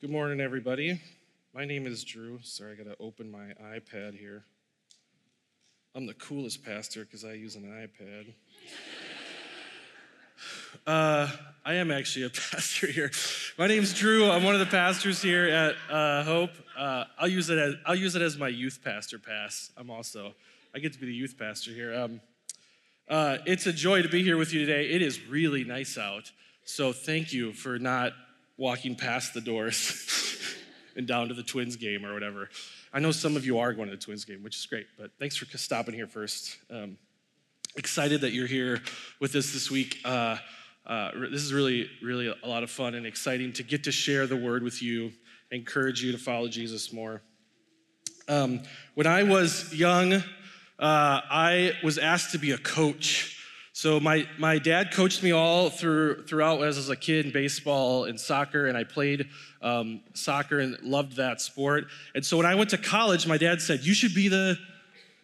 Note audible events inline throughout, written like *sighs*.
Good morning, everybody. My name is Drew. Sorry, I gotta open my iPad here. I'm the coolest pastor because I use an iPad. *laughs* Uh, I am actually a *laughs* pastor here. My name's Drew. I'm one of the pastors here at uh, Hope. Uh, I'll use it as I'll use it as my youth pastor pass. I'm also I get to be the youth pastor here. Um, uh, it's a joy to be here with you today. It is really nice out, so thank you for not walking past the doors *laughs* and down to the Twins game or whatever. I know some of you are going to the Twins game, which is great, but thanks for stopping here first. Um, excited that you're here with us this week. Uh, uh, this is really, really a lot of fun and exciting to get to share the word with you, encourage you to follow Jesus more. Um, when I was young, uh, I was asked to be a coach. So my, my dad coached me all through throughout as I was a kid in baseball and soccer, and I played um, soccer and loved that sport. And so when I went to college, my dad said, "You should be the,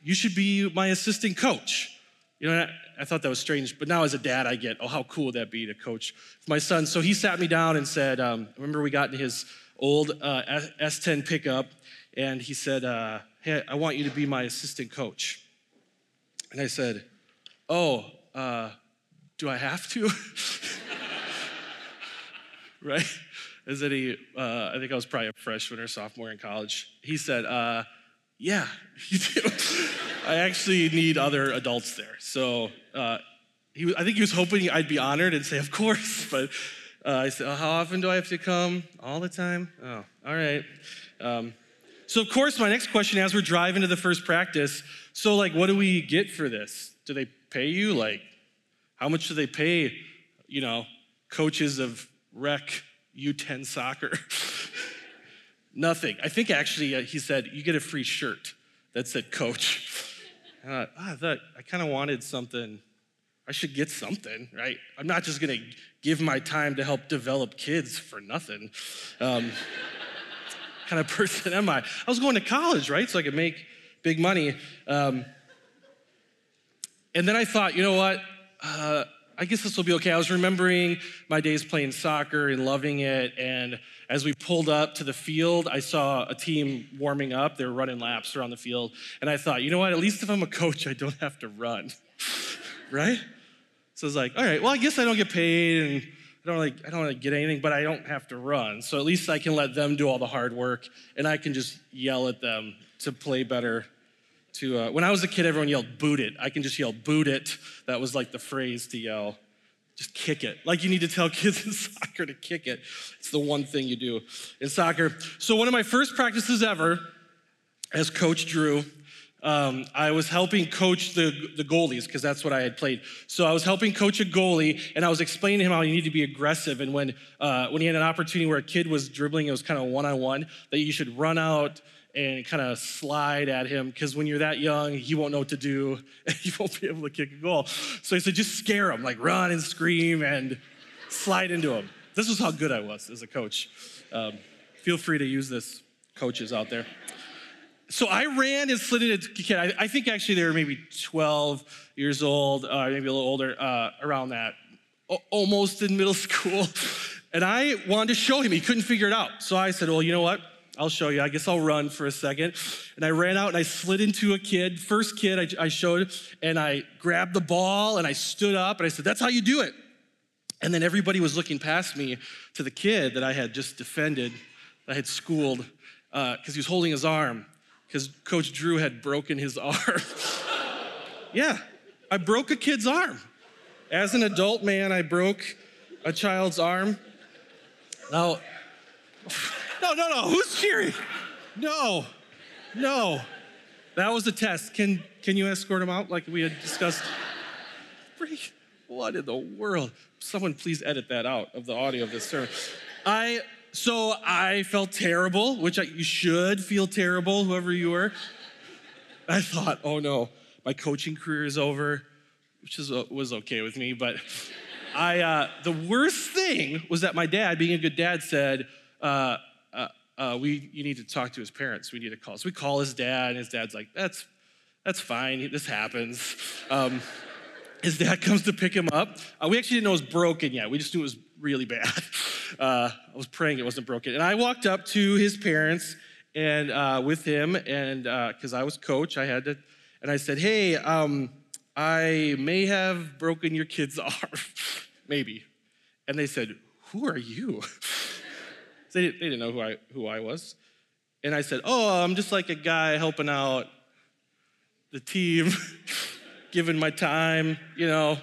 you should be my assistant coach." You know, I, I thought that was strange, but now as a dad, I get, oh, how cool would that be to coach my son? So he sat me down and said, um, remember we got in his old uh, S10 pickup, and he said, uh, hey, I want you to be my assistant coach. And I said, oh, uh, do I have to? *laughs* right? Is that he, uh, I think I was probably a freshman or sophomore in college. He said, uh, yeah. *laughs* I actually need other adults there. So uh, he, I think he was hoping I'd be honored and say, of course. *laughs* But uh, I said, oh, how often do I have to come? All the time? Oh, all right. Um, so, of course, my next question as we're driving to the first practice so, like, what do we get for this? Do they pay you? Like, how much do they pay, you know, coaches of rec U10 soccer? *laughs* Nothing. I think actually uh, he said, you get a free shirt that said coach. Uh, I thought I kind of wanted something. I should get something, right? I'm not just gonna give my time to help develop kids for nothing. Um, *laughs* kind of person am I? I was going to college, right? So I could make big money. Um, and then I thought, you know what? Uh, I guess this will be okay. I was remembering my days playing soccer and loving it. And as we pulled up to the field, I saw a team warming up. They were running laps around the field. And I thought, you know what? At least if I'm a coach, I don't have to run. *laughs* right? So I was like, all right, well, I guess I don't get paid and I don't like I don't really get anything, but I don't have to run. So at least I can let them do all the hard work and I can just yell at them to play better to uh, when I was a kid, everyone yelled "boot it." I can just yell "boot it." That was like the phrase to yell. Just kick it. Like you need to tell *laughs* kids in soccer to kick it. It's the one thing you do in soccer. So one of my first practices ever, as Coach Drew, um, I was helping coach the, the goalies because that's what I had played. So I was helping coach a goalie, and I was explaining to him how you need to be aggressive. And when uh, when he had an opportunity where a kid was dribbling, it was kind of one on one, that you should run out and kind of slide at him because when you're that young, he won't know what to do and *laughs* he won't be able to kick a goal. So he said, just scare him, like run and scream and slide into him. This was how good I was as a coach. Um, feel free to use this, coaches out there. So I ran and slid into kid. I, I think actually they were maybe 12 years old, uh, maybe a little older, uh, around that, o- almost in middle *laughs* school. And I wanted to show him. He couldn't figure it out. So I said, well, you know what? I'll show you. I guess I'll run for a second. And I ran out and I slid into a kid, first kid I, I showed, and I grabbed the ball and I stood up and I said, That's how you do it. And then everybody was looking past me to the kid that I had just defended, I had schooled, because uh, he was holding his arm, because Coach Drew had broken his *laughs* arm. yeah, I broke a kid's arm. As an adult man, I broke a child's arm. Now, no, no, no. Who's cheering? No, no. That was a test. Can, can you escort him out like we had discussed? What in the world? Someone please edit that out of the audio of this sermon. I so I felt terrible, which I, you should feel terrible, whoever you were. I thought, oh no, my coaching career is over, which is, was okay with me. But I, uh, the worst thing was that my dad, being a good dad, said, uh, uh, we, you need to talk to his parents. We need to call. So we call his dad, and his dad's like, that's, that's fine. This happens. Um, his dad *laughs* comes to pick him up. Uh, we actually didn't know it was broken yet. We just knew it was really bad. *laughs* Uh, I was praying it wasn't broken. And I walked up to his parents and uh, with him, and because uh, I was coach, I had to, and I said, "Hey, um, I may have broken your kid's *laughs* arm, maybe." And they said, "Who are you?" They, they didn't know who I who I was. And I said, "Oh, I'm just like a guy helping out the team." *laughs* giving my time, you know,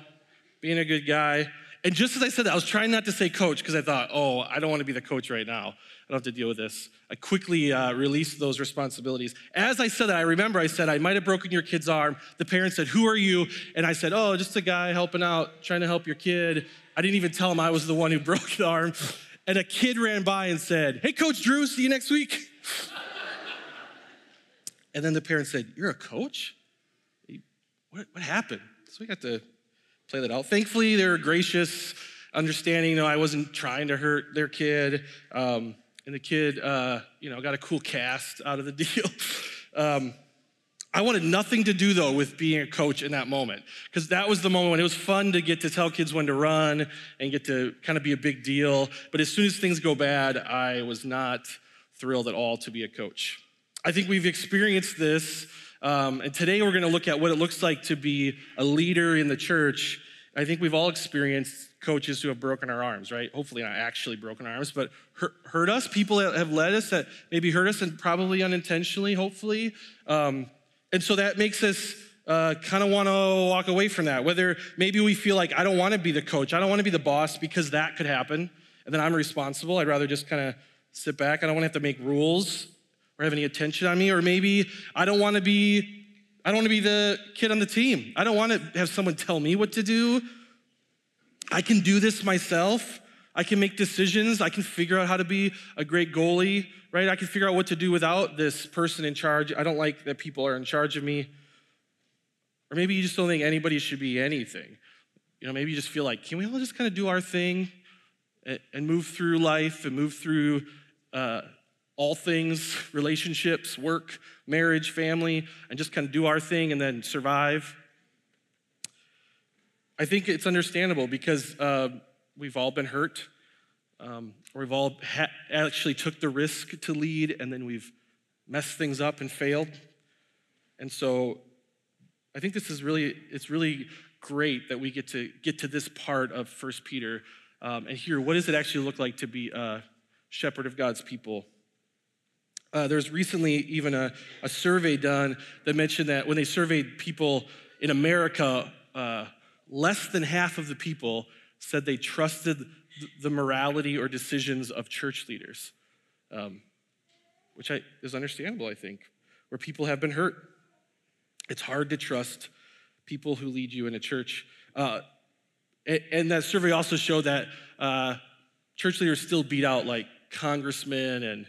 being a good guy. And just as I said that, I was trying not to say coach because I thought, oh, I don't want to be the coach right now. I don't have to deal with this. I quickly uh, released those responsibilities. As I said that, I remember I said, I might have broken your kid's arm. The parents said, Who are you? And I said, Oh, just a guy helping out, trying to help your kid. I didn't even tell him I was the one who *laughs* broke the arm. And a kid ran by and said, Hey, Coach Drew, see you next week. *laughs* and then the parents said, You're a coach? what, what happened? So we got to play that out. Thankfully, they were gracious, understanding. You know, I wasn't trying to hurt their kid. Um, and the kid, uh, you know, got a cool cast out of the *laughs* deal. um, I wanted nothing to do though with being a coach in that moment because that was the moment when it was fun to get to tell kids when to run and get to kind of be a big deal. But as soon as things go bad, I was not thrilled at all to be a coach. I think we've experienced this um, and today we're going to look at what it looks like to be a leader in the church. I think we've all experienced coaches who have broken our arms, right? Hopefully not actually broken our arms, but hurt, us. People that have led us that maybe hurt us and probably unintentionally, hopefully. Um, and so that makes us uh, kind of want to walk away from that. Whether maybe we feel like I don't want to be the coach, I don't want to be the boss because that could happen, and then I'm responsible. I'd rather just kind of sit back. I don't want to have to make rules or have any attention on me, or maybe I don't want to be I don't want to be the kid on the team. I don't want to have someone tell me what to do. I can do this myself. I can make decisions. I can figure out how to be a great goalie, right? I can figure out what to do without this person in charge. I don't like that people are in charge of me. Or maybe you just don't think anybody should be anything. You know, maybe you just feel like, can we all just kind of do our thing and move through life and move through uh, all things *laughs* relationships, work, marriage, family, and just kind of do our thing and then survive. I think it's understandable because uh, we've all been hurt. Um, we've all ha- actually took the risk to lead and then we've messed things up and failed. And so I think this is really, it's really great that we get to get to this part of First Peter um, and hear what does it actually look like to be a shepherd of God's people. Uh, there's recently even a, a, survey done that mentioned that when they surveyed people in America, uh, less than half of the people said they trusted the morality or decisions of church leaders, um, which I, is understandable, I think, where people have been hurt. It's hard to trust people who lead you in a church. Uh, and, that survey also showed that uh, church leaders still beat out like congressmen and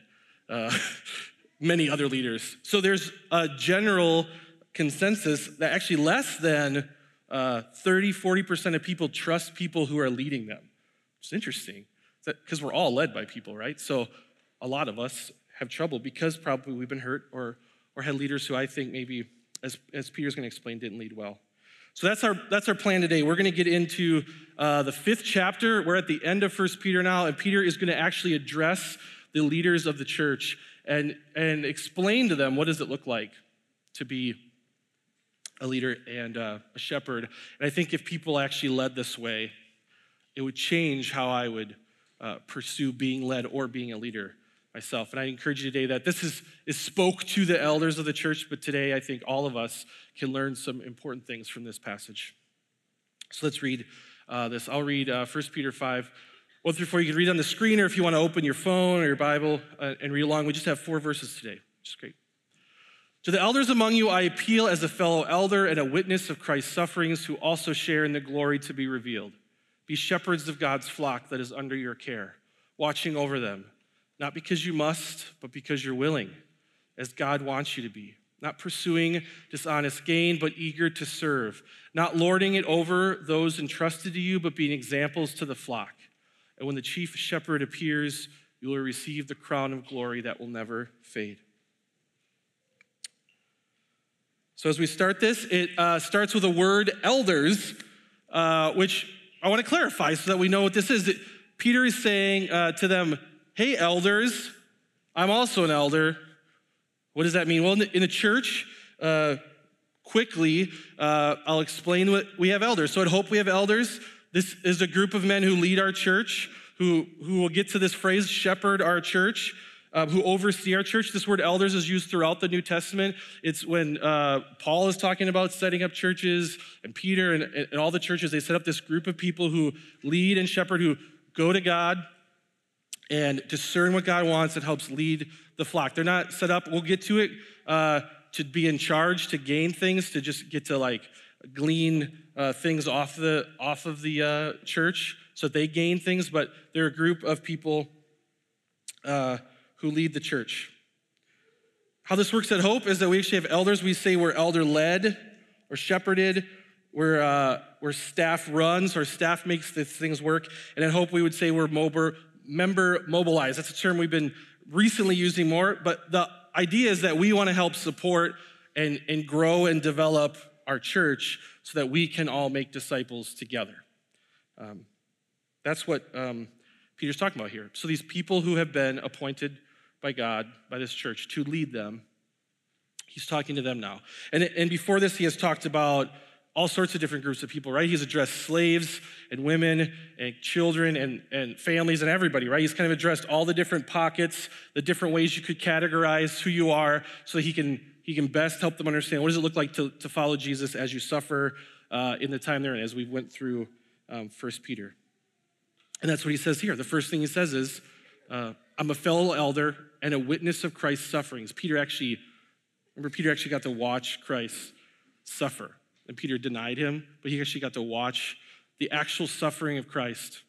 uh, *laughs* many other leaders. So there's a general consensus that actually less than uh, 30, 40% of people trust people who are leading them. It's interesting because we're all led by people, right? So a lot of us have trouble because probably we've been hurt or, or had leaders who I think maybe, as, as Peter's going to explain, didn't lead well. So that's our that's our plan today. We're going to get into uh, the fifth chapter. We're at the end of First Peter now, and Peter is going to actually address the leaders of the church and, and explain to them what does it look like to be a leader and uh, a shepherd. And I think if people actually led this way, it would change how I would uh, pursue being led or being a leader myself. And I encourage you today that this is, is spoke to the elders of the church, but today I think all of us can learn some important things from this passage. So let's read uh, this. I'll read uh, 1 Peter 5, one through four, you can read on the screen, or if you want to open your phone or your Bible uh, and read along, we just have four verses today, which is great. To the elders among you, I appeal as a fellow elder and a witness of Christ's sufferings, who also share in the glory to be revealed. Be shepherds of God's flock that is under your care, watching over them, not because you must, but because you're willing, as God wants you to be not pursuing dishonest gain, but eager to serve, not lording it over those entrusted to you, but being examples to the flock. And when the chief shepherd appears, you will receive the crown of glory that will never fade. So, as we start this, it uh, starts with a word elders. uh, which I want to clarify so that we know what this is. Peter is saying uh, to them, Hey, elders, I'm also an elder. What does that mean? Well, in the, in the church, uh, quickly, uh, I'll explain what we have elders. So at Hope, we have elders. This is a group of men who lead our church, who, who will get to this phrase, shepherd our church. Um, who oversee our church. This word elders is used throughout the New Testament. It's when uh, Paul is talking about setting up churches, and Peter and, and all the churches, they set up this group of people who lead and shepherd, who go to God and discern what God wants that helps lead the flock. They're not set up, we'll get to it, uh, to be in charge, to gain things, to just get to like glean uh, things off the off of the uh, church, so they gain things. But they're a group of people uh, who lead the church. How this works at Hope is that we actually have elders. We say we're elder led or shepherded. We're, uh, we're staff runs or staff makes these things work. And at Hope, we would say we're member mobilized. That's a term we've been recently using more. But the idea is that we want to help support and, and grow and develop our church so that we can all make disciples together. Um, that's what um, Peter's talking about here. So these people who have been appointed by God, by this church, to lead them. He's talking to them now. And, and before this, he has talked about all sorts of different groups of people, right? He's addressed slaves and women and children and, and families and everybody, right? He's kind of addressed all the different pockets, the different ways you could categorize who you are so he can, he can best help them understand what does it look like to, to follow Jesus as you suffer uh, in the time they're in, as we went through um, 1 Peter. And that's what he says here. The first thing he says is, uh, I'm a fellow elder and a witness of Christ's sufferings. Peter actually, remember, Peter actually got to watch Christ suffer. And Peter denied him, but he actually got to watch the actual suffering of Christ.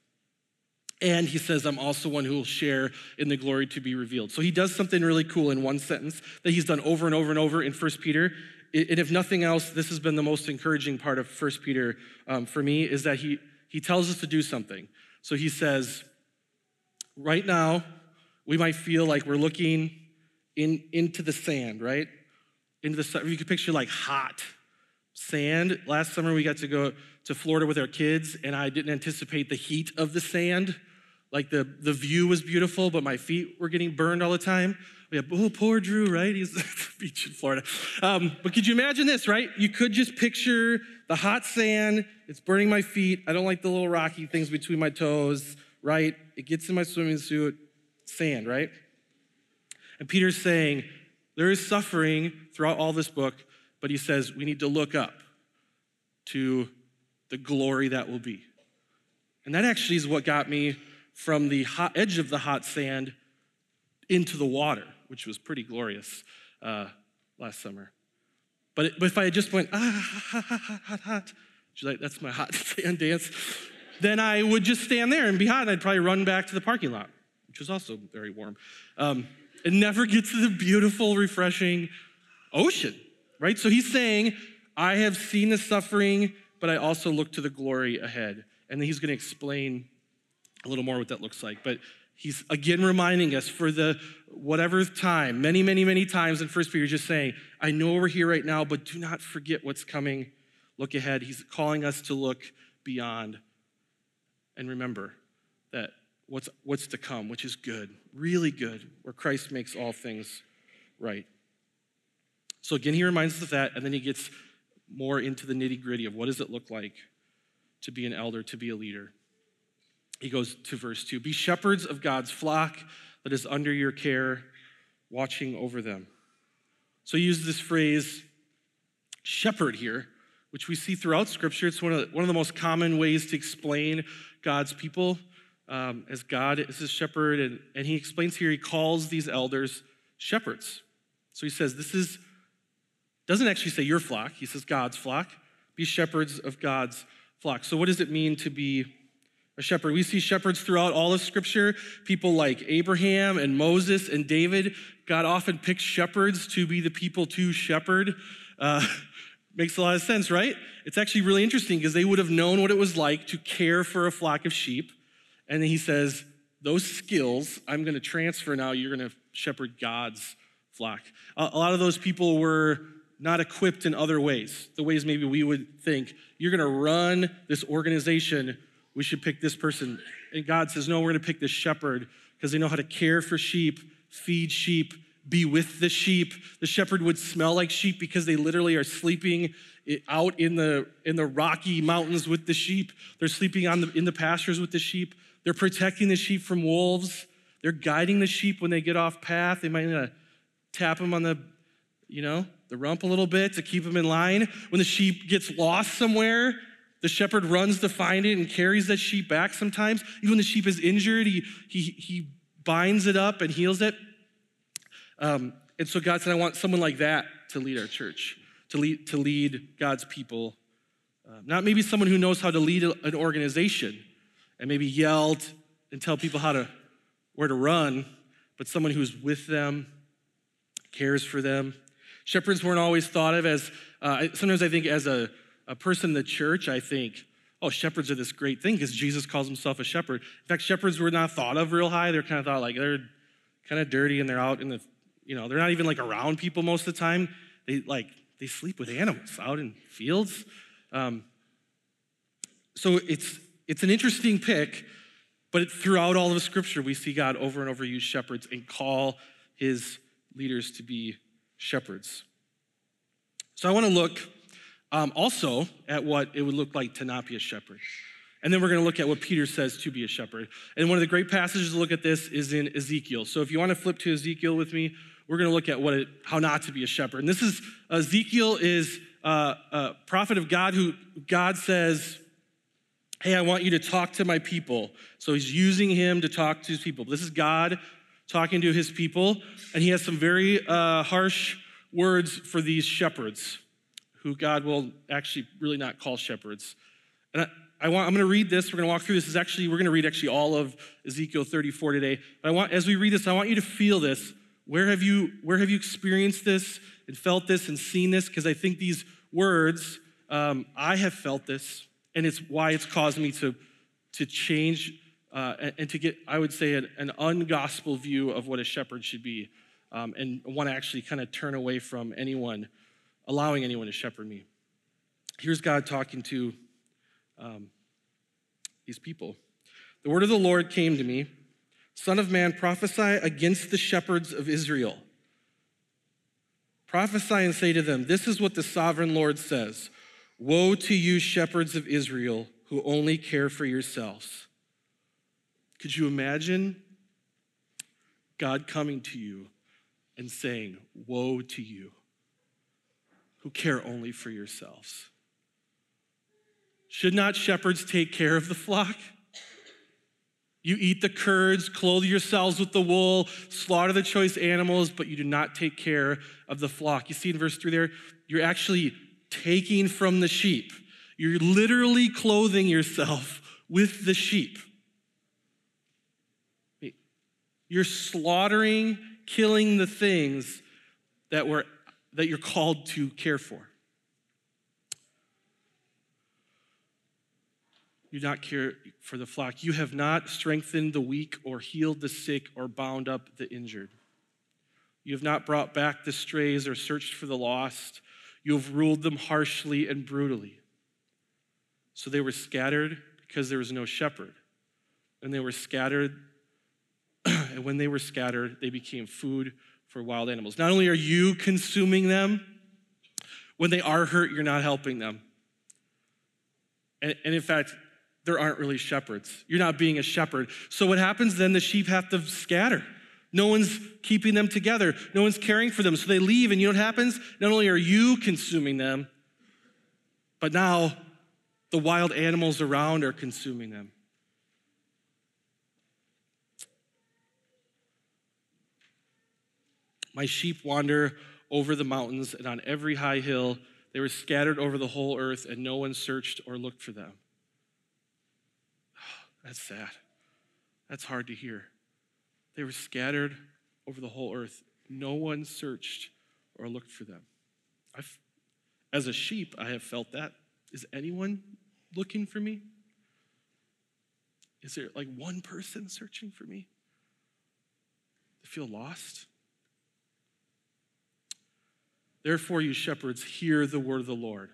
And he says, I'm also one who will share in the glory to be revealed. So he does something really cool in one sentence that he's done over and over and over in 1 Peter. And if nothing else, this has been the most encouraging part of 1 Peter um, for me, is that he, he tells us to do something. So he says, right now, we might feel like we're looking in, into the sand, right? Into the you could picture like hot sand. Last summer we got to go to Florida with our kids, and I didn't anticipate the heat of the sand. Like the, the view was beautiful, but my feet were getting burned all the time. We have, oh, poor Drew, right? *laughs* He's at the beach in Florida. Um, but could you imagine this, right? You could just picture the hot sand. It's burning my feet. I don't like the little rocky things between my toes, right? It gets in my swimming suit sand, right? And Peter's saying, there is suffering throughout all this book, but he says we need to look up to the glory that will be. And that actually is what got me from the hot edge of the hot sand into the water, which was pretty glorious uh, last summer. But, it, but if I had just went, ah, hot, hot, hot, hot, hot, like, that's my hot *laughs* sand dance, then I would just stand there and be hot, and I'd probably run back to the parking lot which was also very warm, um, and never gets to the beautiful, refreshing ocean, right? So he's saying, I have seen the suffering, but I also look to the glory ahead. And then he's going to explain a little more what that looks like. But he's again reminding us for the whatever time, many, many, many times in First Peter, just saying, I know we're here right now, but do not forget what's coming. Look ahead. He's calling us to look beyond. And remember that what's, what's to come, which is good, really good, where Christ makes all things right. So again, he reminds us of that, and then he gets more into the nitty gritty of what does it look like to be an elder, to be a leader. He goes to verse 2 Be shepherds of God's flock that is under your care, watching over them. So he uses this phrase, shepherd, here, which we see throughout Scripture. It's one of the, one of the most common ways to explain God's people um, as God is his shepherd. And, and he explains here, he calls these elders shepherds. So he says, this is, doesn't actually say your flock, he says God's flock. Be shepherds of God's flock. So what does it mean to be a shepherd? We see shepherds throughout all of Scripture. People like Abraham and Moses and David. God often picks shepherds to be the people to shepherd. Uh, *laughs* makes a lot of sense, right? It's actually really interesting because they would have known what it was like to care for a flock of sheep. And then he says, Those skills I'm going to transfer now. You're going to shepherd God's flock. A lot of those people were not equipped in other ways, the ways maybe we would think. You're gonna run this organization, we should pick this person. And God says, no, we're gonna pick this shepherd because they know how to care for sheep, feed sheep, be with the sheep. The shepherd would smell like sheep because they literally are sleeping out in the, in the rocky mountains with the sheep. They're sleeping on the, in the pastures with the sheep. They're protecting the sheep from wolves. They're guiding the sheep when they get off path. They might to tap them on the, you know, the rump a little bit to keep them in line. When the sheep gets lost somewhere, the shepherd runs to find it and carries that sheep back sometimes. Even when the sheep is injured, he, he, he binds it up and heals it. Um, and so God said, I want someone like that to lead our church, to lead, to lead God's people. Uh, not maybe someone who knows how to lead an organization and maybe yelled and tell people how to, where to run, but someone who's with them, cares for them. Shepherds weren't always thought of as, uh, sometimes I think as a, a person in the church, I think, oh, shepherds are this great thing because Jesus calls himself a shepherd. In fact, shepherds were not thought of real high. They're kind of thought like they're kind of dirty and they're out in the you know, they're not even like around people most of the time. They like they sleep with animals out in fields. Um, so it's it's an interesting pick, but throughout all of Scripture, we see God over and over use shepherds and call His leaders to be shepherds. So I want to look um, also at what it would look like to not be a shepherd. And then we're going to look at what Peter says to be a shepherd. And one of the great passages to look at this is in Ezekiel. So if you want to flip to Ezekiel with me, we're going to look at what it, how not to be a shepherd. And this is Ezekiel is uh, a prophet of God who God says, "Hey, I want you to talk to my people." So he's using him to talk to his people. This is God talking to his people, and he has some very uh, harsh words for these shepherds, who God will actually really not call shepherds. And I, I want, I'm going to read this. We're going to walk through this. is actually we're going to read actually all of Ezekiel 34 today. But I want, as we read this, I want you to feel this where have you, where have you experienced this and felt this and seen this? Because I think these words, um, I have felt this, and it's why it's caused me to, to change uh, and, to get, I would say, an, an ungospel view of what a shepherd should be, um, and want to actually kind of turn away from anyone, allowing anyone to shepherd me. Here's God talking to um, these people. The word of the Lord came to me. Son of man, prophesy against the shepherds of Israel. Prophesy and say to them, This is what the sovereign Lord says Woe to you, shepherds of Israel, who only care for yourselves. Could you imagine God coming to you and saying, Woe to you, who care only for yourselves? Should not shepherds take care of the flock? You eat the curds, clothe yourselves with the wool, slaughter the choice animals, but you do not take care of the flock. You see in verse 3 there, you're actually taking from the sheep. You're literally clothing yourself with the sheep. You're slaughtering, killing the things that, were, that you're called to care for. you do not care for the flock. You have not strengthened the weak or healed the sick or bound up the injured. You have not brought back the strays or searched for the lost. You have ruled them harshly and brutally. So they were scattered because there was no shepherd. And they were scattered, *clears throat* and when they were scattered, they became food for wild animals. Not only are you consuming them, when they are hurt, you're not helping them. And, and in fact, there aren't really shepherds. You're not being a shepherd. So what happens then? The sheep have to scatter. No one's keeping them together. No one's caring for them. So they leave, and you know what happens? Not only are you consuming them, but now the wild animals around are consuming them. My sheep wander over the mountains, and on every high hill they were scattered over the whole earth, and no one searched or looked for them. *sighs* That's sad. That's hard to hear. They were scattered over the whole earth. No one searched or looked for them. I've, as a sheep, I have felt that. Is anyone looking for me? Is there like one person searching for me? I feel lost. Therefore, you shepherds, hear the word of the Lord.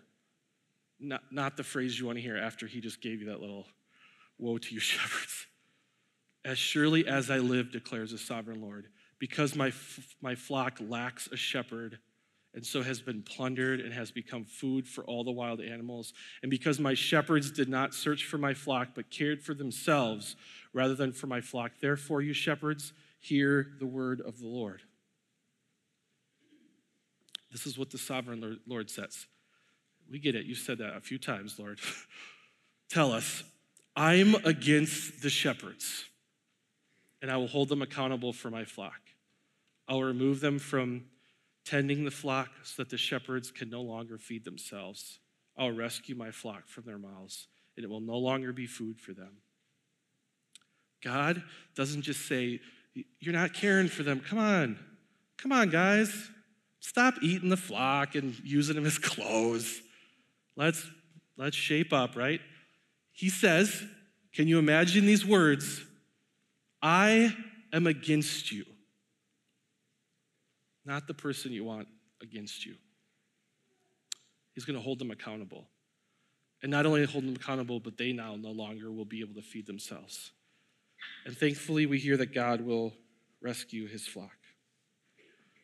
Not, not the phrase you want to hear after he just gave you that little woe to you, *laughs* shepherds. As surely as I live, declares the sovereign Lord, because my, my flock lacks a shepherd, and so has been plundered and has become food for all the wild animals, and because my shepherds did not search for my flock, but cared for themselves rather than for my flock, therefore, you shepherds, hear the word of the Lord. This is what the sovereign Lord says. We get it. You said that a few times, Lord. *laughs* Tell us, I'm against the shepherds, and I will hold them accountable for my flock. I'll remove them from tending the flock so that the shepherds can no longer feed themselves. I'll rescue my flock from their mouths, and it will no longer be food for them. God doesn't just say, You're not caring for them. Come on. Come on, guys. Stop eating the flock and using them as *laughs* clothes. Let's, let's shape up, right? He says, Can you imagine these words? I am against you. Not the person you want against you. He's going to hold them accountable. And not only hold them accountable, but they now no longer will be able to feed themselves. And thankfully, we hear that God will rescue his flock.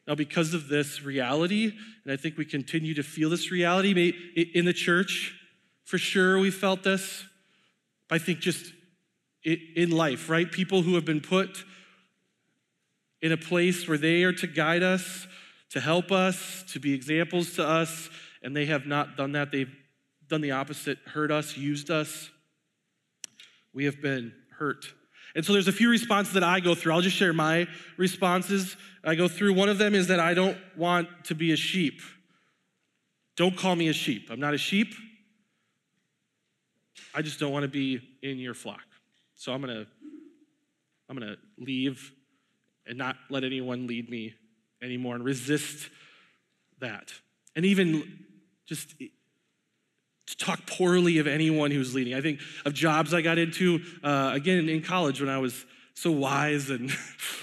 Now, because of this reality, and I think we continue to feel this reality in the church, for sure we felt this. I think just in life, right? People who have been put in a place where they are to guide us, to help us, to be examples to us, and they have not done that. They've done the opposite, hurt us, used us. We have been hurt and so there's a few responses that I go through. I'll just share my responses. I go through. One of them is that I don't want to be a sheep. Don't call me a sheep. I'm not a sheep. I just don't want to be in your flock. So I'm going to I'm going to leave and not let anyone lead me anymore and resist that. And even just to talk poorly of anyone who's leading. I think of jobs I got into, uh, again, in college when I was so wise and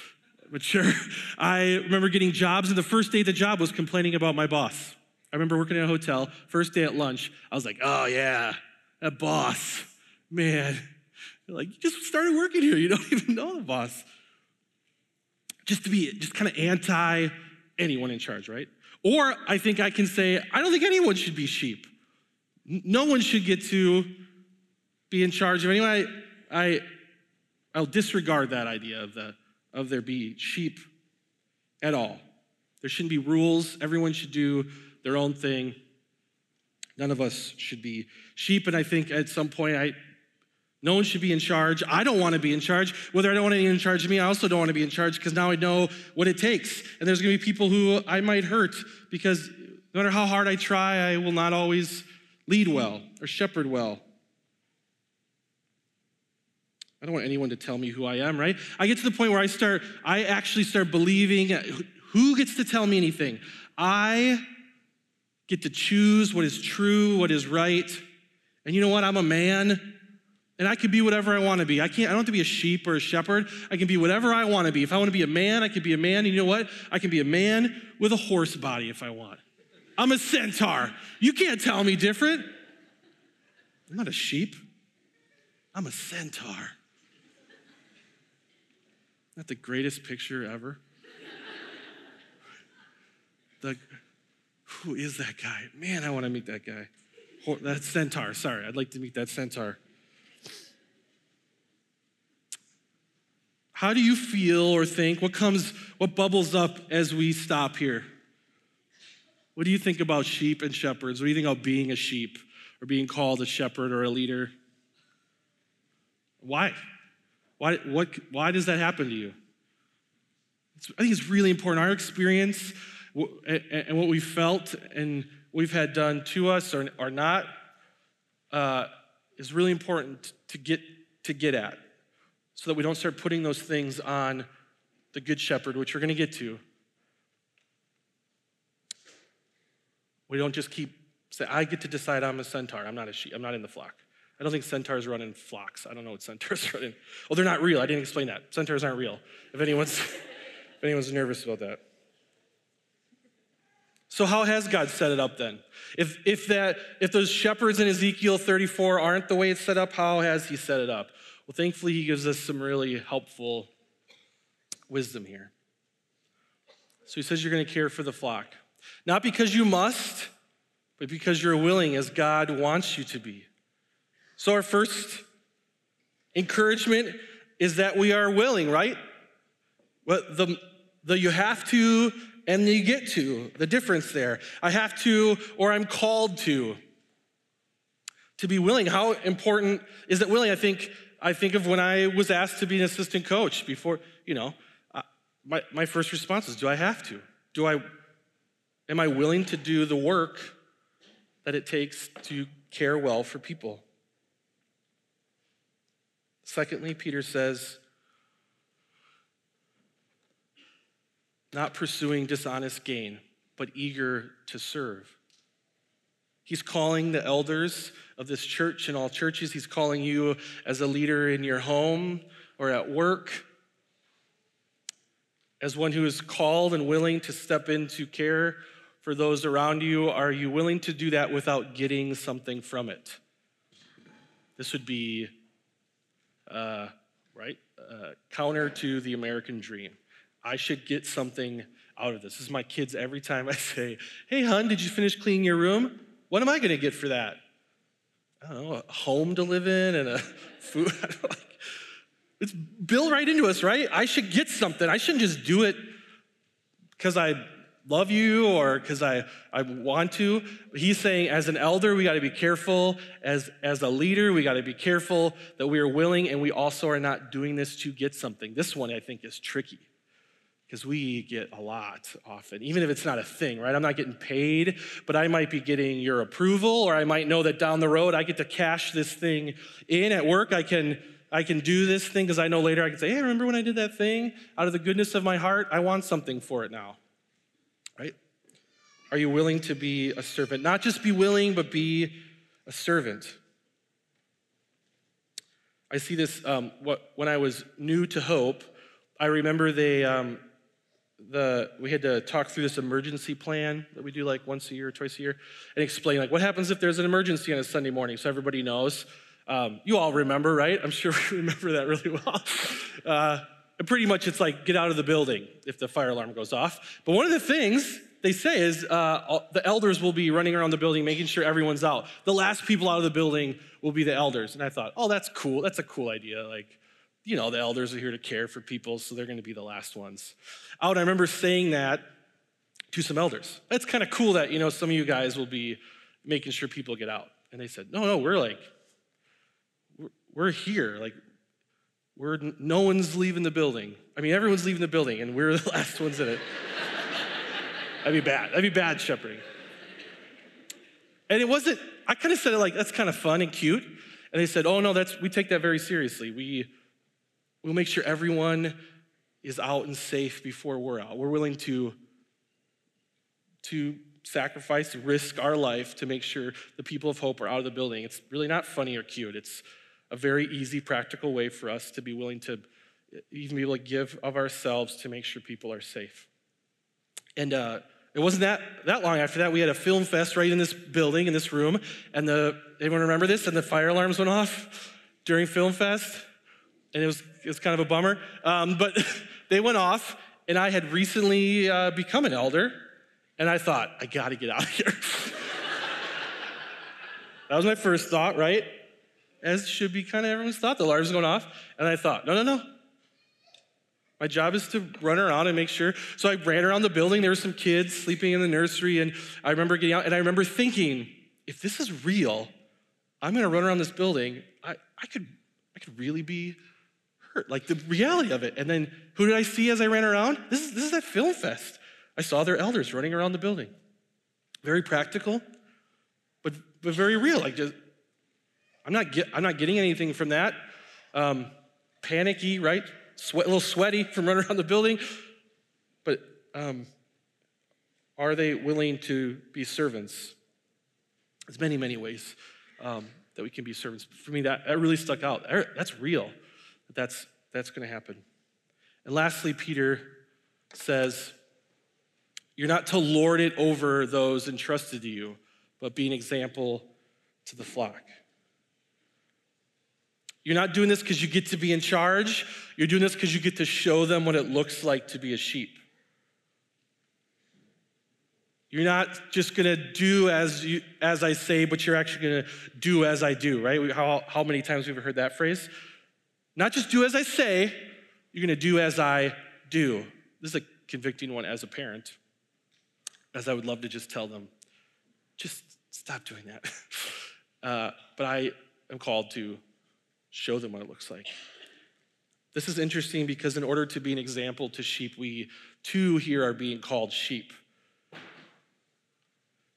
*laughs* mature. I remember getting jobs, and the first day the job was complaining about my boss. I remember working in a hotel, first day at lunch, I was like, oh yeah, that boss, man. Like, you just started working here, you don't *laughs* even know the boss. Just to be just kind of anti anyone in charge, right? Or I think I can say, I don't think anyone should be sheep. No one should get to be in charge of anyone. I, I, I'll disregard that idea of, the, of there be sheep at all. There shouldn't be rules. Everyone should do their own thing. None of us should be sheep. And I think at some point, I, no one should be in charge. I don't want to be in charge. Whether I don't want anyone in charge of me, I also don't want to be in charge because now I know what it takes. And there's going to be people who I might hurt because no matter how hard I try, I will not always lead well or shepherd well. I don't want anyone to tell me who I am, right? I get to the point where I start, I actually start believing who gets to tell me anything? I get to choose what is true, what is right. And you know what? I'm a man and I can be whatever I want to be. I can't I don't have to be a sheep or a shepherd. I can be whatever I want to be. If I want to be a man, I can be a man. And you know what? I can be a man with a horse body if I want. I'm a centaur. You can't tell me different. I'm not a sheep. I'm a centaur. Not the greatest picture ever. the, who is that guy? Man, I want to meet that guy. That centaur. Sorry, I'd like to meet that centaur. How do you feel or think? What comes, what bubbles up as we stop here? What do you think about sheep and shepherds? What do you think about being a sheep or being called a shepherd or a leader? Why? Why, what, why does that happen to you? It's, I think it's really important. Our experience and what we felt and we've had done to us or, or not uh, is really important to get, to get at so that we don't start putting those things on the good shepherd, which we're going to get to. We don't just keep say, I get to decide I'm a centaur. I'm not a sheep. I'm not in the flock. I don't think centaurs run in flocks. I don't know what centaurs *laughs* run in. Well, they're not real. I didn't explain that. Centaurs aren't real. If anyone's, *laughs* if anyone's nervous about that. So how has God set it up then? If, if, that, if those shepherds in Ezekiel 34 aren't the way it's set up, how has he set it up? Well, thankfully, he gives us some really helpful wisdom here. So he says you're going to care for the flock. Not because you must, but because you're willing as God wants you to be. So our first encouragement is that we are willing, right? But the, the you have to and you get to, the difference there. I have to or I'm called to. To be willing, how important is that willing? I think I think of when I was asked to be an assistant coach before, you know, my, my first response is, do I have to? Do I, am I willing to do the work that it takes to care well for people? Secondly, Peter says, not pursuing dishonest gain, but eager to serve. He's calling the elders of this church and all churches. He's calling you as a leader in your home or at work, as one who is called and willing to step into care for those around you. Are you willing to do that without getting something from it? This would be, uh, right, uh, counter to the American dream. I should get something out of this. This is my kids every time I *laughs* say, Hey, hun, did you finish cleaning your room? What am I going to get for that? I don't know, a home to live in and a food. *laughs* it's built right into us, right? I should get something. I shouldn't just do it because I love you or because I, I want to. He's saying, as an elder, we got to be careful. As, as a leader, we got to be careful that we are willing and we also are not doing this to get something. This one, I think, is tricky because we get a lot often, even if it's not a thing, right? I'm not getting paid, but I might be getting your approval, or I might know that down the road I get to cash this thing in at work. I can I can do this thing because I know later I can say, hey, remember when I did that thing? Out of the goodness of my heart, I want something for it now. Right? Are you willing to be a servant? Not just be willing, but be a servant. I see this um, what, when I was new to Hope. I remember they um, the we had to talk through this emergency plan that we do like once a year or twice a year and explain like what happens if there's an emergency on a sunday morning so everybody knows. Um, you all remember right? I'm sure *laughs* we remember that really well. Uh, and pretty much it's like get out of the building if the fire alarm goes off. But one of the things they say is uh, the elders will be running around the building making sure everyone's out. The last people out of the building will be the elders. And i thought oh that's cool. That's a cool idea. Like you know, the elders are here to care for people, so they're going to be the last ones oh, out. I remember saying that to some elders. It's kind of cool that, you know, some of you guys will be making sure people get out. And they said, no, no, we're like, we're, we're here. Like, we're, no one's leaving the building. I mean, everyone's leaving the building, and we're *laughs* the last ones in it. That'd be bad. That'd be bad shepherding. And it wasn't, I kind of said it like, that's kind of fun and cute. And they said, oh, no, that's, we take that very seriously. We, We'll make sure everyone is out and safe before we're out. We're willing to, to sacrifice, risk our life to make sure the people of hope are out of the building. It's really not funny or cute. It's a very easy, practical way for us to be willing to even be able to give of ourselves to make sure people are safe. And uh, it wasn't that, that long after that, we had a film fest right in this building, in this room. And the, anyone remember this? And the fire alarms went off during film fest and it was, it was kind of a bummer. Um, but *laughs* they went off, and I had recently uh, become an elder, and I thought, I gotta get out of here. *laughs* that was my first thought, right? As should be kind of everyone's thought. The alarm's going off, and I thought, no, no, no. My job is to run around and make sure. So I ran around the building. There were some kids sleeping in the nursery, and I remember getting out, and I remember thinking, if this is real, I'm gonna run around this building. I, I could I could really be hurt, like the reality of it. And then who did I see as I ran around? This is, this is that film fest. I saw their elders running around the building. Very practical, but, but very real. Like just, I'm not, get, I'm not getting anything from that. Um, panicky, right? Sweat, a little sweaty from running around the building. But um, are they willing to be servants? There's many, many ways um, that we can be servants. For me, that, that really stuck out. That's real that's, that's going to happen. And lastly, Peter says, You're not to lord it over those entrusted to you, but be an example to the flock. You're not doing this because you get to be in charge. You're doing this because you get to show them what it looks like to be a sheep. You're not just gonna do as, you, as I say, but you're actually gonna do as I do, right? How, how many times have we heard that phrase? Not just do as I say, you're gonna do as I do. This is a convicting one as a parent, as I would love to just tell them, just stop doing that. *laughs* Uh, but I am called to show them what it looks like. This is interesting because, in order to be an example to sheep, we too here are being called sheep.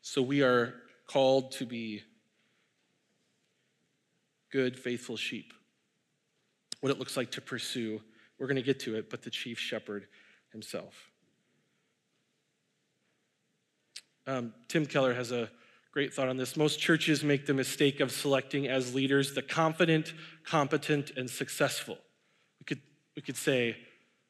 So we are called to be good, faithful sheep. What it looks like to pursue, we're going to get to it, but the chief shepherd himself. Um, Tim Keller has a great thought on this. Most churches make the mistake of selecting as leaders the confident, competent, and successful. We could, we could say,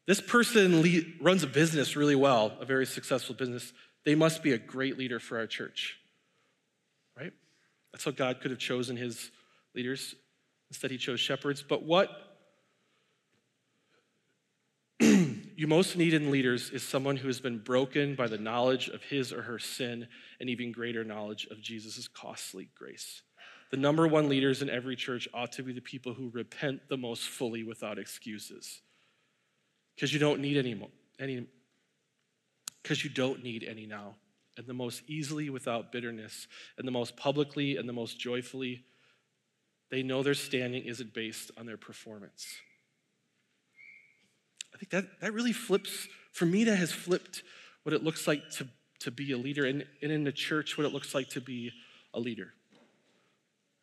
this person lead, runs a business really well, a very successful business. They must be a great leader for our church, right? That's how God could have chosen his leaders. Instead, he chose shepherds. But what you most need in leaders is someone who has been broken by the knowledge of his or her sin and even greater knowledge of Jesus' costly grace. The number one leaders in every church ought to be the people who repent the most fully without excuses. Because you don't need any, any because you don't need any now. And the most easily without bitterness, and the most publicly and the most joyfully, they know their standing isn't based on their performance. I think that, that really flips, for me, that has flipped what it looks like to, to be a leader, and, and in the church, what it looks like to be a leader.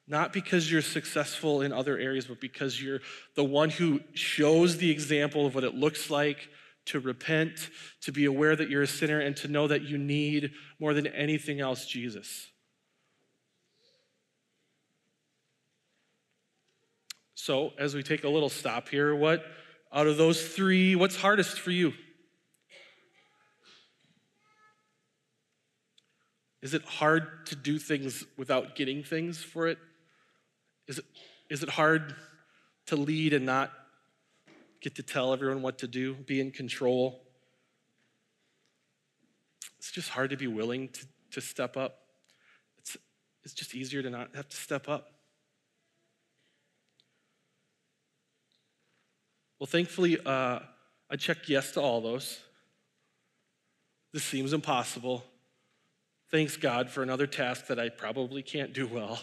Not because you're successful in other areas, but because you're the one who shows the example of what it looks like to repent, to be aware that you're a sinner, and to know that you need more than anything else Jesus. So, as we take a little stop here, what out of those three, what's hardest for you? Is it hard to do things without getting things for it? Is it, is it hard to lead and not get to tell everyone what to do, be in control? It's just hard to be willing to, to step up. It's, it's just easier to not have to step up. Well, thankfully, uh, I checked yes to all those. This seems impossible. Thanks, God, for another task that I probably can't do well.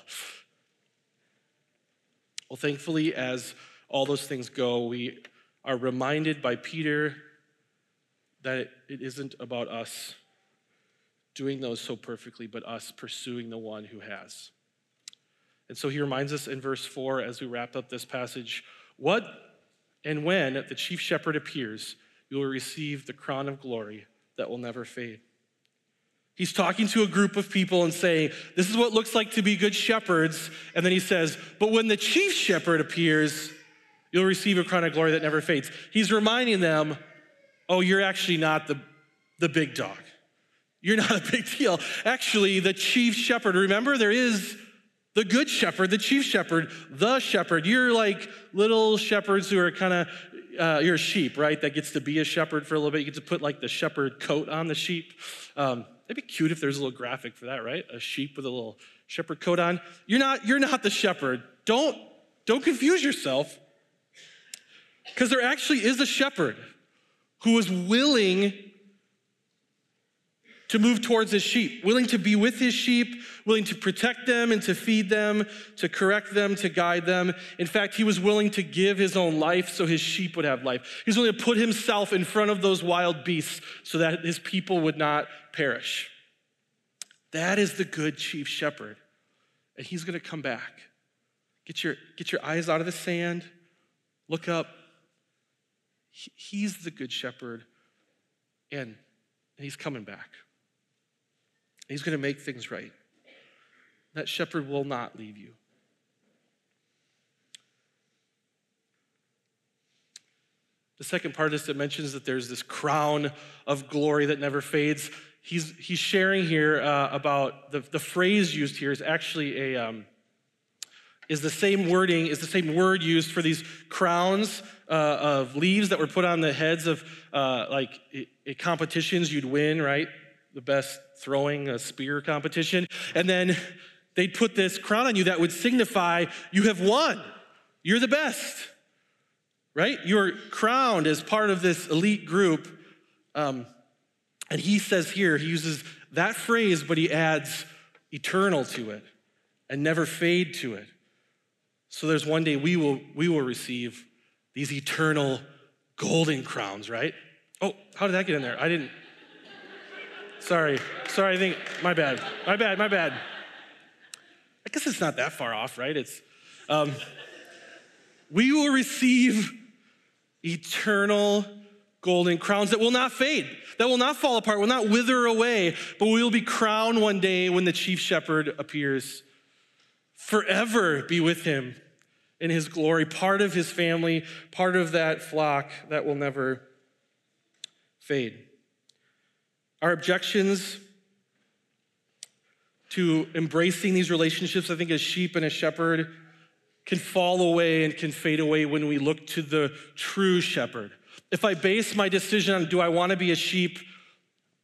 Well, thankfully, as all those things go, we are reminded by Peter that it isn't about us doing those so perfectly, but us pursuing the one who has. And so he reminds us in verse 4 as we wrap up this passage what and when the chief shepherd appears, you will receive the crown of glory that will never fade. He's talking to a group of people and saying, This is what looks like to be good shepherds. And then he says, But when the chief shepherd appears, you'll receive a crown of glory that never fades. He's reminding them, Oh, you're actually not the, the big dog. You're not a big deal. Actually, the chief shepherd, remember, there is the good shepherd, the chief shepherd, the shepherd. You're like little shepherds who are kind of, uh, you're a sheep, right? That gets to be a shepherd for a little bit. You get to put like the shepherd coat on the sheep. Um, it'd be cute if there's a little graphic for that, right? A sheep with a little shepherd coat on. You're not, you're not the shepherd. Don't, don't confuse yourself. Because there actually is a shepherd who is willing to move towards his sheep, willing to be with his sheep, willing to protect them and to feed them, to correct them, to guide them. In fact, he was willing to give his own life so his sheep would have life. He was willing to put himself in front of those wild beasts so that his people would not perish. That is the good chief shepherd. And he's going to come back. Get your, get your eyes out of the sand, look up. He's the good shepherd, and, and he's coming back. He's going to make things right. That shepherd will not leave you. The second part this that mentions that there's this crown of glory that never fades. he's, he's sharing here uh, about the, the phrase used here is actually a, um, is the same wording, is the same word used for these crowns uh, of leaves that were put on the heads of uh, like competitions you'd win, right? The best throwing a spear competition. And then they'd put this crown on you that would signify you have won. You're the best, right? You're crowned as part of this elite group. Um, and he says here, he uses that phrase, but he adds eternal to it and never fade to it. So there's one day we will, we will receive these eternal golden crowns, right? Oh, how did that get in there? I didn't. Sorry, sorry, I think, my bad, my bad, my bad. I guess it's not that far off, right? It's, um, we will receive eternal golden crowns that will not fade, that will not fall apart, will not wither away, but we will be crowned one day when the chief shepherd appears. Forever be with him in his glory, part of his family, part of that flock that will never fade. Our objections to embracing these relationships, I think, as sheep and a shepherd, can fall away and can fade away when we look to the true shepherd. If I base my decision on do I want to be a sheep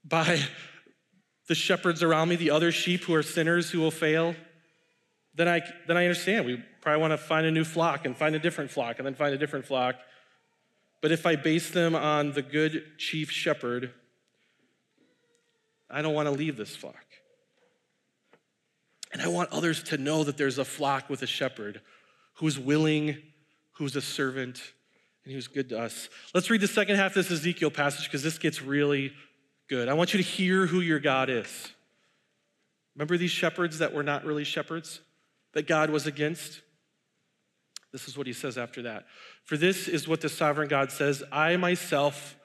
by the shepherds around me, the other sheep who are sinners who will fail, then I, then I understand. We probably want to find a new flock and find a different flock and then find a different flock. But if I base them on the good chief shepherd, I don't want to leave this flock. And I want others to know that there's a flock with a shepherd who's willing, who's a servant, and who's good to us. Let's read the second half of this Ezekiel passage because this gets really good. I want you to hear who your God is. Remember these shepherds that were not really shepherds? that God was against? This is what he says after that. For this is what the sovereign God says I myself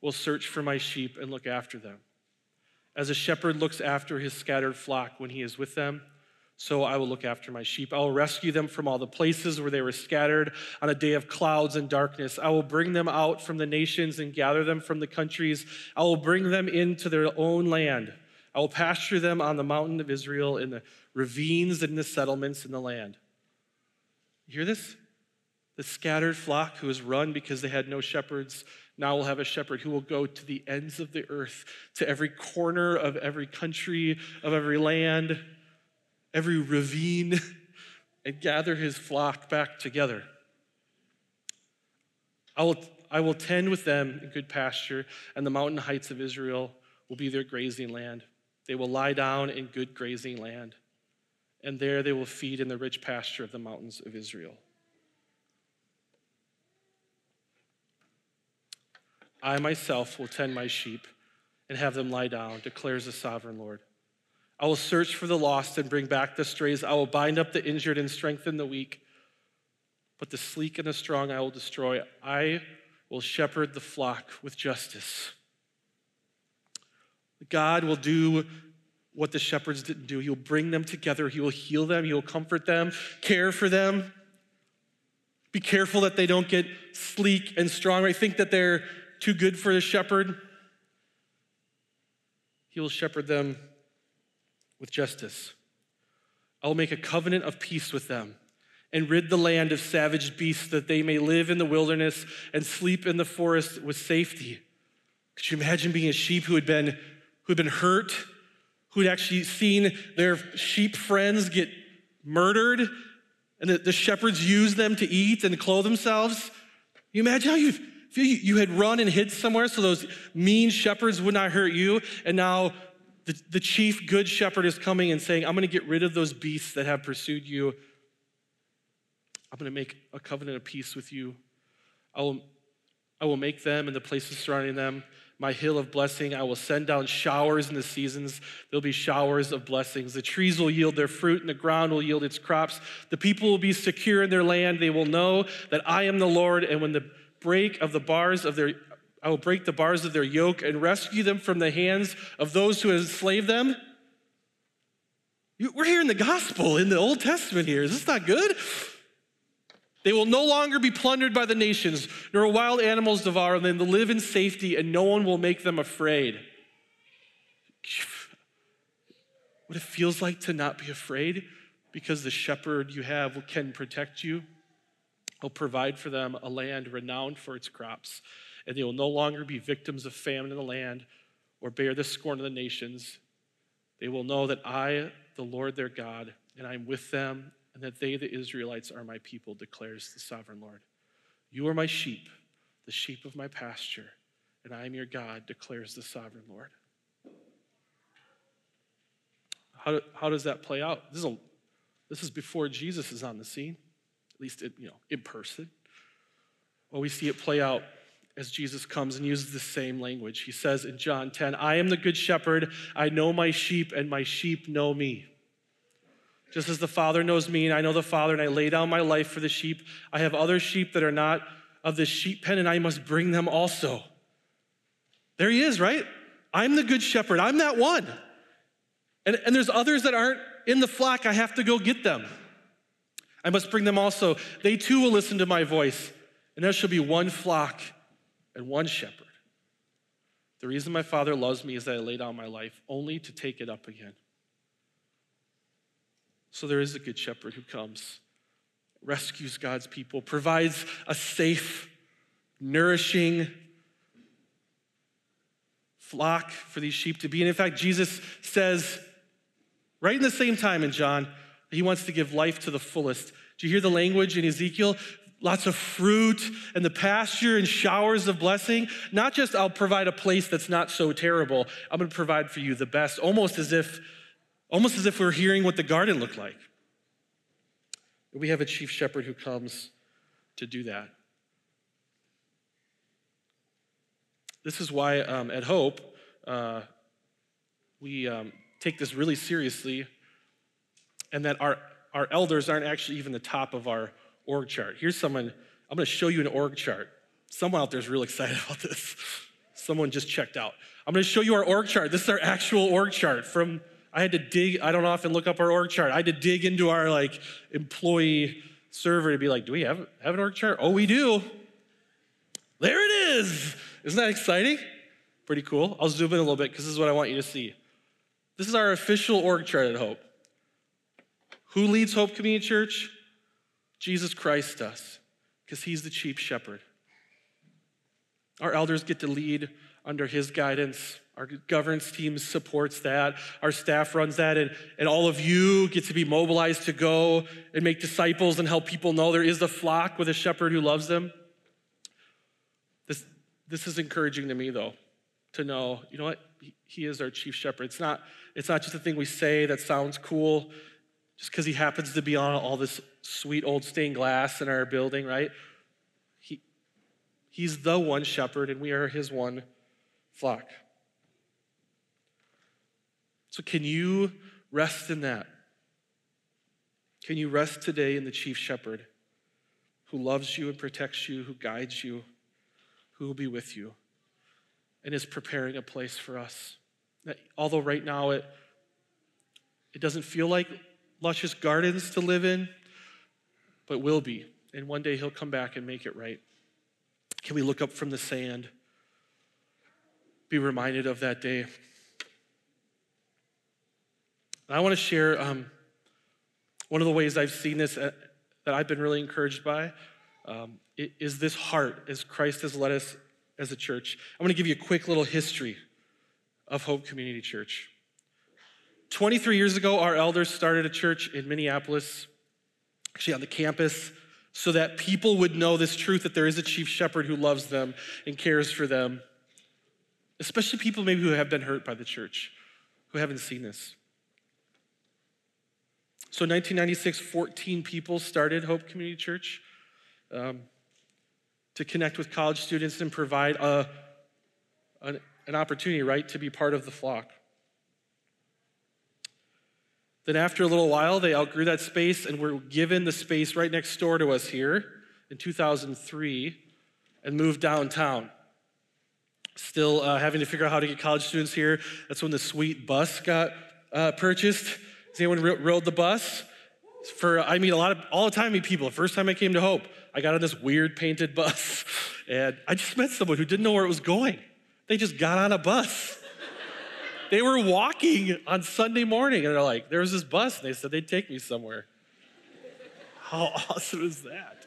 will search for my sheep and look after them. As a shepherd looks after his scattered flock when he is with them, so I will look after my sheep. I will rescue them from all the places where they were scattered on a day of clouds and darkness. I will bring them out from the nations and gather them from the countries. I will bring them into their own land. I will pasture them on the mountain of Israel in the ravines and the settlements in the land. You hear this? The scattered flock who has run because they had no shepherds now we'll have a shepherd who will go to the ends of the earth, to every corner of every country, of every land, every ravine, and gather his flock back together. I will, I will tend with them in good pasture, and the mountain heights of Israel will be their grazing land. They will lie down in good grazing land and there they will feed in the rich pasture of the mountains of Israel. I myself will tend my sheep and have them lie down, declares the sovereign Lord. I will search for the lost and bring back the strays. I will bind up the injured and strengthen the weak. But the sleek and the strong I will destroy. I will shepherd the flock with justice. God will do what the shepherds didn't do. He'll bring them together, He will heal them, He will comfort them, care for them. Be careful that they don't get sleek and strong. I think that they're too good for the shepherd. He will shepherd them with justice. I will make a covenant of peace with them and rid the land of savage beasts that they may live in the wilderness and sleep in the forest with safety. Could you imagine being a sheep who had been, who had been hurt who had actually seen their sheep friends get murdered and the, the shepherds use them to eat and clothe themselves. You imagine how you feel you had run and hid somewhere so those mean shepherds would not hurt you, and now the, the chief good shepherd is coming and saying, I'm going to get rid of those beasts that have pursued you. I'm going to make a covenant of peace with you. I will, I will make them and the places surrounding them my hill of blessing. I will send down showers in the seasons. There'll be showers of blessings. The trees will yield their fruit, and the ground will yield its crops. The people will be secure in their land. They will know that I am the Lord, and when the break of the bars of their I will break the bars of their yoke and rescue them from the hands of those who enslaved them. We're hearing the gospel in the Old Testament here. Is this not good? They will no longer be plundered by the nations, nor wild animals devour them. They'll live in safety, and no one will make them afraid. what it feels like to not be afraid because the shepherd you have can protect you. He'll provide for them a land renowned for its crops, and they will no longer be victims of famine in the land or bear the scorn of the nations. They will know that I, the Lord their God, and I am with them, and that they, the Israelites, are my people, declares the sovereign Lord. You are my sheep, the sheep of my pasture, and I am your God, declares the sovereign Lord. How, how does that play out? This is, a, this is before Jesus is on the scene, at least you know, in person. Well, we see it play out as Jesus comes and uses the same language. He says in John 10, I am the good shepherd. I know my sheep, and my sheep know me. Just as the Father knows me, and I know the Father, and I lay down my life for the sheep, I have other sheep that are not of the sheep pen, and I must bring them also. There he is, right? I'm the good shepherd. I'm that one. And, and there's others that aren't in the flock. I have to go get them. I must bring them also. They too will listen to my voice, and there shall be one flock and one shepherd. The reason my Father loves me is that I lay down my life only to take it up again. So there is a good shepherd who comes, rescues God's people, provides a safe, nourishing flock for these sheep to be. And in fact, Jesus says, right in the same time in John, he wants to give life to the fullest. Do you hear the language in Ezekiel? Lots of fruit and the pasture and showers of blessing. Not just I'll provide a place that's not so terrible. I'm going to provide for you the best, almost as if, almost as if we're hearing what the garden looked like. We have a chief shepherd who comes to do that. This is why um, at Hope, uh, we um, take this really seriously, and that our, our elders aren't actually even the top of our org chart. Here's someone, I'm gonna show you an org chart. Someone out there is real excited *laughs* about this. Someone just checked out. I'm gonna show you our org chart. This is our actual org chart from, I had to dig, I don't often look up our org chart. I had to dig into our like employee server to be like, do we have, have an org chart? Oh, we do. There it is. Isn't that exciting? Pretty cool. I'll zoom in a little bit because this is what I want you to see. This is our official org chart at Hope. Who leads Hope Community Church? Jesus Christ does, because he's the chief shepherd. Our elders get to lead under his guidance. Our governance team supports that. Our staff runs that. And, and all of you get to be mobilized to go and make disciples and help people know there is a flock with a shepherd who loves them. This, this is encouraging to me, though, to know, you know what? He is our chief shepherd. It's not, it's not just a thing we say that sounds cool just because he happens to be on all this sweet old stained glass in our building, right? He, he's the one shepherd, and we are his one flock. So, can you rest in that? Can you rest today in the chief shepherd who loves you and protects you, who guides you, who will be with you, and is preparing a place for us? That, although right now it, it doesn't feel like luscious gardens to live in, but will be. And one day he'll come back and make it right. Can we look up from the sand? Be reminded of that day. I want to share um, one of the ways I've seen this uh, that I've been really encouraged by um, is this heart as Christ has led us as a church. I'm going to give you a quick little history of Hope Community Church. 23 years ago, our elders started a church in Minneapolis, actually on the campus, so that people would know this truth that there is a chief shepherd who loves them and cares for them, especially people maybe who have been hurt by the church, who haven't seen this. So, in 1996, 14 people started Hope Community Church um, to connect with college students and provide a, an, an opportunity, right, to be part of the flock. Then, after a little while, they outgrew that space and were given the space right next door to us here in 2003 and moved downtown. Still uh, having to figure out how to get college students here. That's when the sweet bus got uh, purchased. Has anyone rode the bus? For I meet a lot of all the time. Meet people. The first time I came to Hope, I got on this weird painted bus, *laughs* and I just met someone who didn't know where it was going. They just got on a bus. They were walking on Sunday morning and they're like, there was this bus and they said they'd take me somewhere. How *laughs* awesome is that?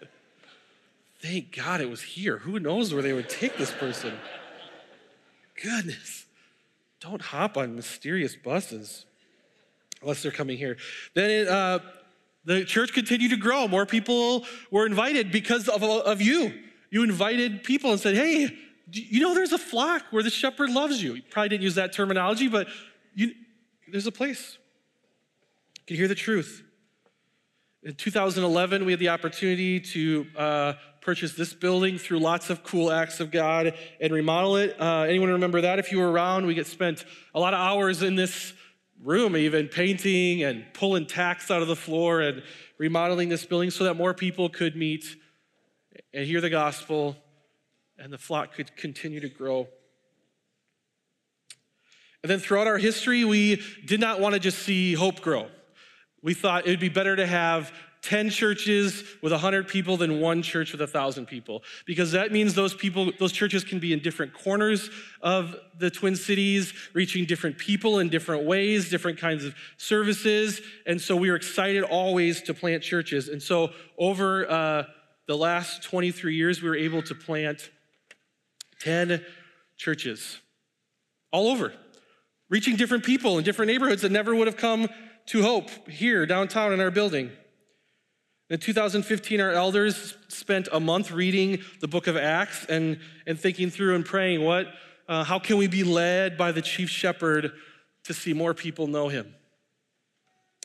Thank God it was here. Who knows where they would take this person? Goodness. Don't hop on mysterious buses unless they're coming here. Then it, uh, the church continued to grow. More people were invited because of, of you. You invited people and said, hey, you know there's a flock where the shepherd loves you. You probably didn't use that terminology, but you, there's a place. You can hear the truth. In 2011, we had the opportunity to uh, purchase this building through lots of cool acts of God and remodel it. Uh, anyone remember that? If you were around, we get spent a lot of hours in this room, even painting and pulling tacks out of the floor and remodeling this building so that more people could meet and hear the gospel and the flock could continue to grow. And then throughout our history, we did not want to just see hope grow. We thought it would be better to have 10 churches with 100 people than one church with 1,000 people. Because that means those people, those churches can be in different corners of the Twin Cities, reaching different people in different ways, different kinds of services. And so we were excited always to plant churches. And so over uh, the last 23 years, we were able to plant 10 churches all over, reaching different people in different neighborhoods that never would have come to Hope here downtown in our building. In 2015, our elders spent a month reading the book of Acts and, and thinking through and praying what, uh, how can we be led by the chief shepherd to see more people know him?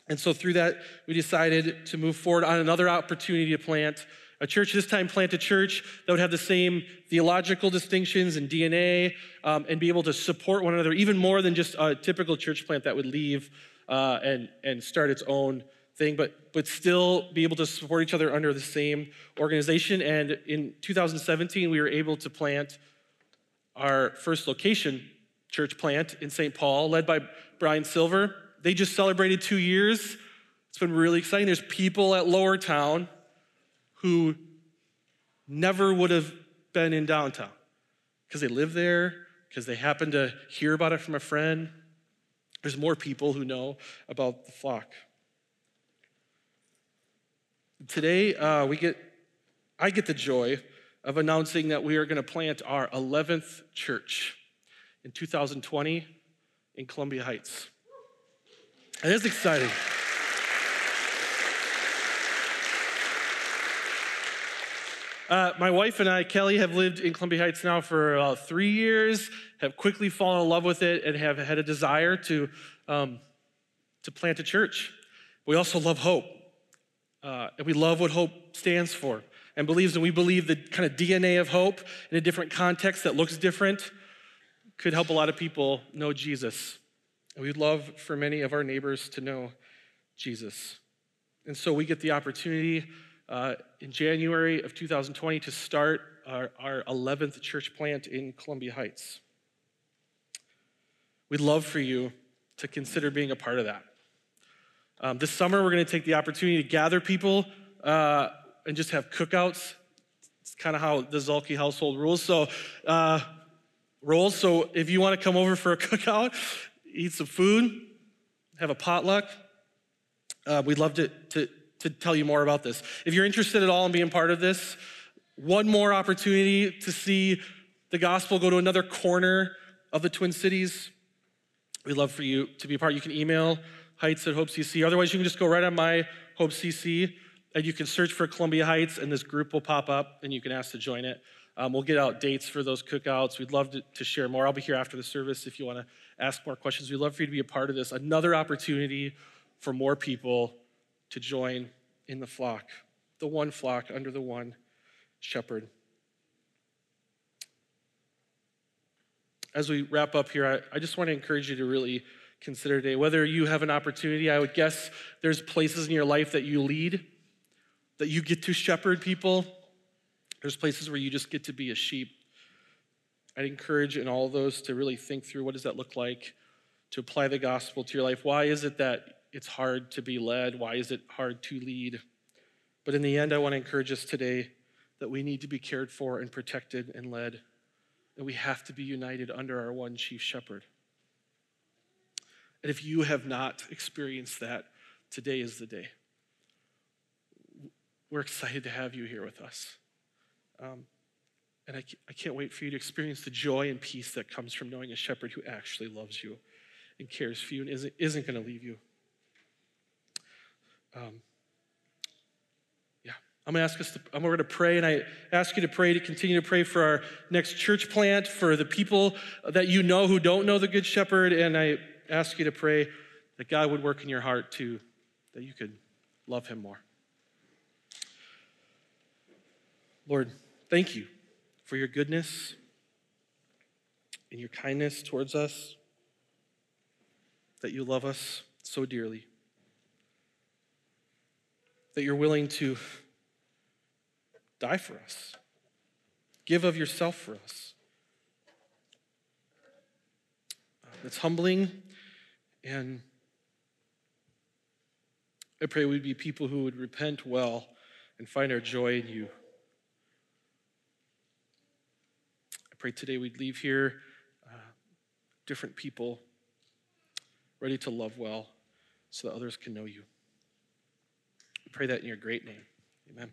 And so through that, we decided to move forward on another opportunity to plant a church, this time plant a church that would have the same theological distinctions and DNA um, and be able to support one another even more than just a typical church plant that would leave uh, and, and start its own thing, but, but still be able to support each other under the same organization. And in 2017, we were able to plant our first location church plant in St. Paul, led by Brian Silver. They just celebrated two years. It's been really exciting. There's people at Lower Town who never would have been in downtown because they live there, because they happen to hear about it from a friend. There's more people who know about the flock. Today, uh, we get, I get the joy of announcing that we are going to plant our 11th church in 2020 in Columbia Heights. It is exciting. Uh, my wife and I, Kelly, have lived in Columbia Heights now for about three years, have quickly fallen in love with it, and have had a desire to, um, to plant a church. We also love hope. Uh, and we love what hope stands for and believes, and we believe the kind of DNA of hope in a different context that looks different could help a lot of people know Jesus. And we'd love for many of our neighbors to know Jesus. And so we get the opportunity uh, in January of 2020 to start our, our 11th church plant in Columbia Heights. We'd love for you to consider being a part of that. Um, this summer, we're going to take the opportunity to gather people uh, and just have cookouts. It's kind of how the Zalke household rules. So, uh, rolls. So, if you want to come over for a *laughs* cookout, eat some food, have a potluck, uh, we'd love to, to, to tell you more about this. If you're interested at all in being part of this, one more opportunity to see the gospel go to another corner of the Twin Cities. We'd love for you to be a part. You can email Heights at Hope CC. Otherwise, you can just go right on my Hope CC and you can search for Columbia Heights, and this group will pop up, and you can ask to join it. Um, we'll get out dates for those cookouts. We'd love to, to share more. I'll be here after the service if you want to ask more questions. We'd love for you to be a part of this. Another opportunity for more people to join in the flock, the one flock under the one shepherd. As we wrap up here, I, I just want to encourage you to really consider today. Whether you have an opportunity, I would guess there's places in your life that you lead, that you get to shepherd people. There's places where you just get to be a sheep. I'd encourage in all those to really think through what does that look like to apply the gospel to your life. Why is it that it's hard to be led? Why is it hard to lead? But in the end, I want to encourage us today that we need to be cared for and protected and led, and we have to be united under our one chief shepherd. And if you have not experienced that, today is the day. We're excited to have you here with us. Um, and I, I can't wait for you to experience the joy and peace that comes from knowing a shepherd who actually loves you and cares for you and isn't, isn't going to leave you. Um, yeah, I'm to ask us to, I'm to pray, and I ask you to pray to continue to pray for our next church plant, for the people that you know who don't know the Good Shepherd, and I ask you to pray that God would work in your heart to, that you could love him more. Lord, thank you for your goodness and your kindness towards us, that you love us so dearly, that you're willing to die for us, give of yourself for us. It's humbling, and I pray we'd be people who would repent well and find our joy in you. I pray today we'd leave here uh, different people, ready to love well so that others can know you. We pray that in your great name. Amen.